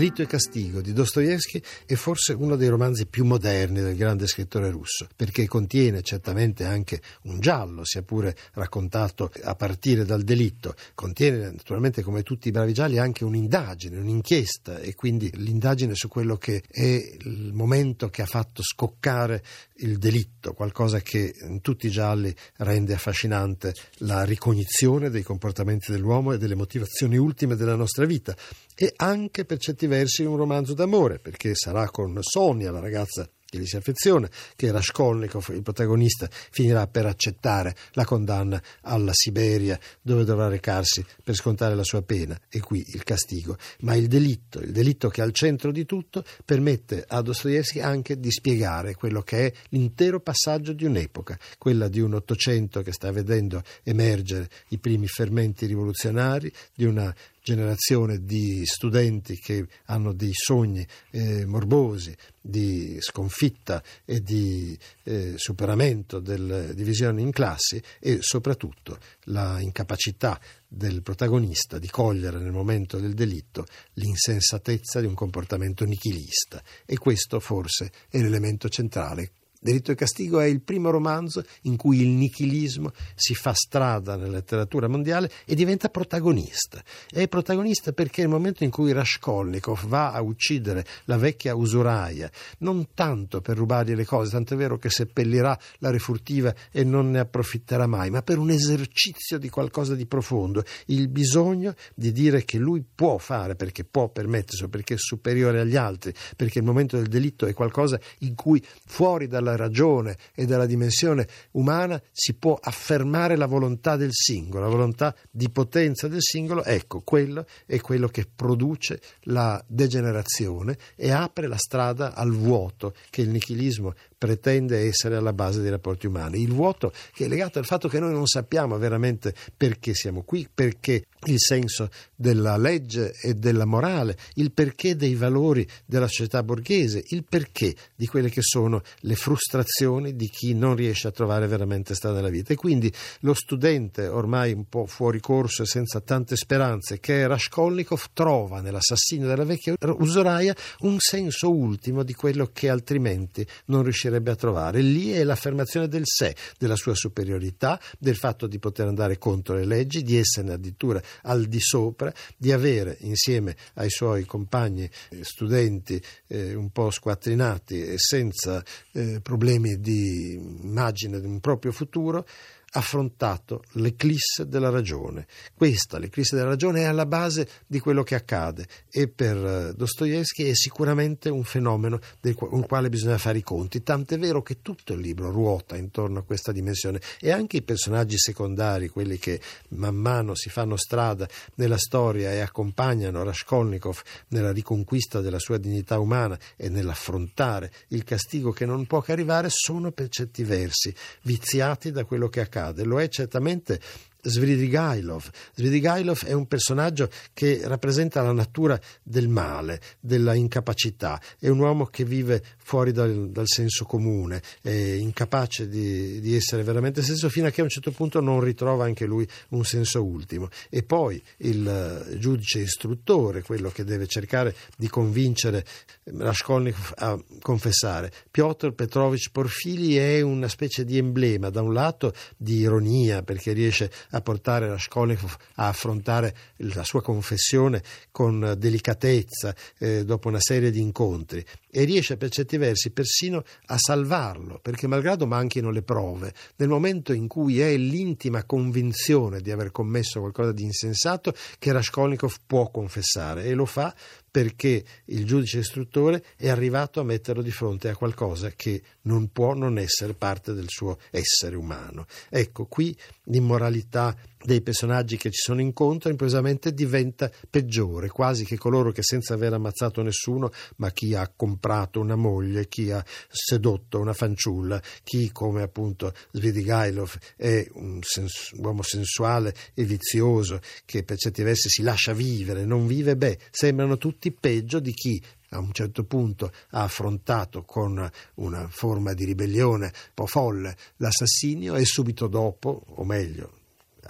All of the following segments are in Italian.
Delitto e castigo di Dostoevsky è forse uno dei romanzi più moderni del grande scrittore russo, perché contiene certamente anche un giallo, sia pure raccontato a partire dal delitto, contiene naturalmente come tutti i bravi gialli anche un'indagine, un'inchiesta e quindi l'indagine su quello che è il momento che ha fatto scoccare il delitto, qualcosa che in tutti i gialli rende affascinante la ricognizione dei comportamenti dell'uomo e delle motivazioni ultime della nostra vita. E anche per certi versi un romanzo d'amore, perché sarà con Sonia, la ragazza che gli si affeziona, che Raskolnikov, il protagonista, finirà per accettare la condanna alla Siberia, dove dovrà recarsi per scontare la sua pena, e qui il castigo. Ma il delitto, il delitto che è al centro di tutto, permette a Dostoevsky anche di spiegare quello che è l'intero passaggio di un'epoca, quella di un Ottocento che sta vedendo emergere i primi fermenti rivoluzionari, di una generazione di studenti che hanno dei sogni eh, morbosi di sconfitta e di eh, superamento delle divisioni in classi e soprattutto la incapacità del protagonista di cogliere nel momento del delitto l'insensatezza di un comportamento nichilista. E questo forse è l'elemento centrale Delitto e castigo è il primo romanzo in cui il nichilismo si fa strada nella letteratura mondiale e diventa protagonista. È protagonista perché nel momento in cui Raskolnikov va a uccidere la vecchia usuraia, non tanto per rubargli le cose, tanto è vero che seppellirà la refurtiva e non ne approfitterà mai, ma per un esercizio di qualcosa di profondo, il bisogno di dire che lui può fare perché può permettersi, perché è superiore agli altri, perché il momento del delitto è qualcosa in cui fuori dalla dalla ragione e dalla dimensione umana si può affermare la volontà del singolo, la volontà di potenza del singolo, ecco, quello è quello che produce la degenerazione e apre la strada al vuoto che il nichilismo pretende essere alla base dei rapporti umani. Il vuoto che è legato al fatto che noi non sappiamo veramente perché siamo qui, perché il senso della legge e della morale, il perché dei valori della società borghese, il perché di quelle che sono le frustrazioni di chi non riesce a trovare veramente strada nella vita. E quindi lo studente, ormai un po' fuori corso e senza tante speranze, che è Raskolnikov, trova nell'assassino della vecchia usuraia un senso ultimo di quello che altrimenti non riuscirebbe riuscirebbe a trovare. Lì è l'affermazione del sé, della sua superiorità, del fatto di poter andare contro le leggi, di esserne addirittura al di sopra, di avere insieme ai suoi compagni studenti eh, un po' squattrinati e senza eh, problemi di immagine di un proprio futuro, affrontato l'eclisse della ragione. Questa, l'eclisse della ragione, è alla base di quello che accade. E per eh, Dostoevsky è sicuramente un fenomeno con il quale bisogna fare i conti, tant'è vero che tutto il libro ruota intorno a questa dimensione e anche i personaggi secondari, quelli che man mano si fanno strada nella storia e accompagnano Raskolnikov nella riconquista della sua dignità umana e nell'affrontare il castigo che non può che arrivare, sono per certi versi viziati da quello che accade accade. Lo è certamente Svidrigailov. Svidrigailov è un personaggio che rappresenta la natura del male, della incapacità. È un uomo che vive fuori dal, dal senso comune, è incapace di, di, essere veramente senso fino a che a un certo punto non ritrova anche lui un senso ultimo. E poi il giudice istruttore, quello che deve cercare di convincere Raskolnikov a confessare. Piotr Petrovich Porfili è una specie di emblema, da un lato di ironia, perché riesce a portare Raskolnikov a affrontare la sua confessione con delicatezza eh, dopo una serie di incontri. E riesce per certi versi persino a salvarlo, perché malgrado manchino le prove, nel momento in cui è l'intima convinzione di aver commesso qualcosa di insensato, che Raskolnikov può confessare e lo fa perché il giudice istruttore è arrivato a metterlo di fronte a qualcosa che non può non essere parte del suo essere umano. Ecco, qui l'immoralità dei personaggi che ci sono incontro improvvisamente diventa peggiore, quasi che coloro che senza aver ammazzato nessuno, ma chi ha comprato una moglie, chi ha sedotto una fanciulla, chi come appunto Svidigailov è un sens- uomo sensuale e vizioso che per certi versi si lascia vivere, non vive, beh, sembrano tutti peggio di chi a un certo punto ha affrontato con una forma di ribellione un po' folle l'assassinio e subito dopo, o meglio,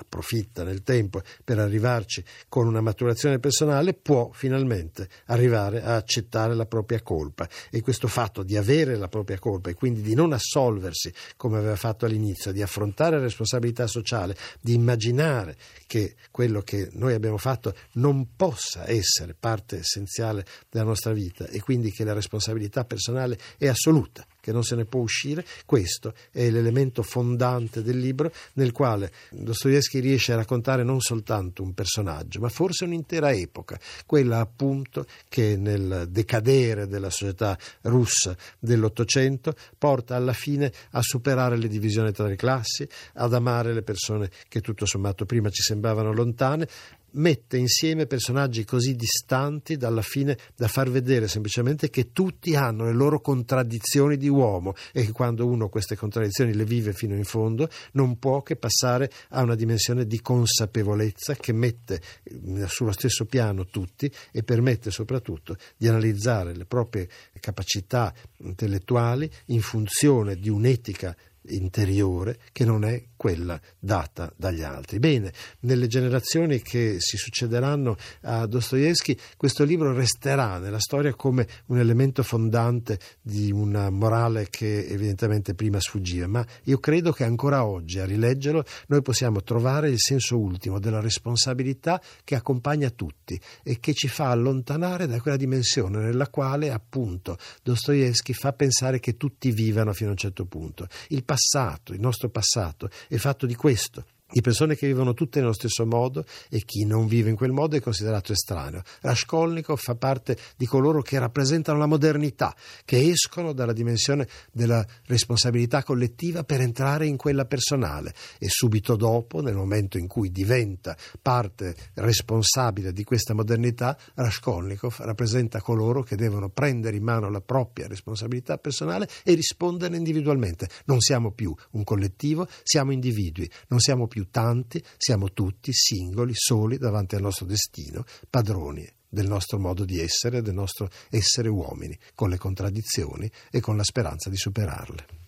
approfitta nel tempo per arrivarci con una maturazione personale, può finalmente arrivare a accettare la propria colpa. E questo fatto di avere la propria colpa e quindi di non assolversi come aveva fatto all'inizio, di affrontare responsabilità sociale, di immaginare che quello che noi abbiamo fatto non possa essere parte essenziale della nostra vita e quindi che la responsabilità personale è assoluta che non se ne può uscire, questo è l'elemento fondante del libro nel quale Dostoevsky riesce a raccontare non soltanto un personaggio, ma forse un'intera epoca, quella appunto che nel decadere della società russa dell'Ottocento porta alla fine a superare le divisioni tra le classi, ad amare le persone che tutto sommato prima ci sembravano lontane, mette insieme personaggi così distanti dalla fine da far vedere semplicemente che tutti hanno le loro contraddizioni di uomo e che quando uno queste contraddizioni le vive fino in fondo non può che passare a una dimensione di consapevolezza che mette eh, sullo stesso piano tutti e permette soprattutto di analizzare le proprie capacità intellettuali in funzione di un'etica interiore che non è quella data dagli altri. Bene, nelle generazioni che si succederanno a Dostoevsky, questo libro resterà nella storia come un elemento fondante di una morale che evidentemente prima sfuggiva, ma io credo che ancora oggi a rileggerlo noi possiamo trovare il senso ultimo della responsabilità che accompagna tutti e che ci fa allontanare da quella dimensione nella quale appunto Dostoevsky fa pensare che tutti vivano fino a un certo punto. Il passato, il nostro passato è fatto di questo di persone che vivono tutte nello stesso modo e chi non vive in quel modo è considerato estraneo. Raskolnikov fa parte di coloro che rappresentano la modernità, che escono dalla dimensione della responsabilità collettiva per entrare in quella personale e subito dopo, nel momento in cui diventa parte responsabile di questa modernità, Raskolnikov rappresenta coloro che devono prendere in mano la propria responsabilità personale e rispondere individualmente. Non siamo più un collettivo, siamo individui, non siamo più più tanti, siamo tutti singoli, soli davanti al nostro destino, padroni del nostro modo di essere, del nostro essere uomini, con le contraddizioni e con la speranza di superarle.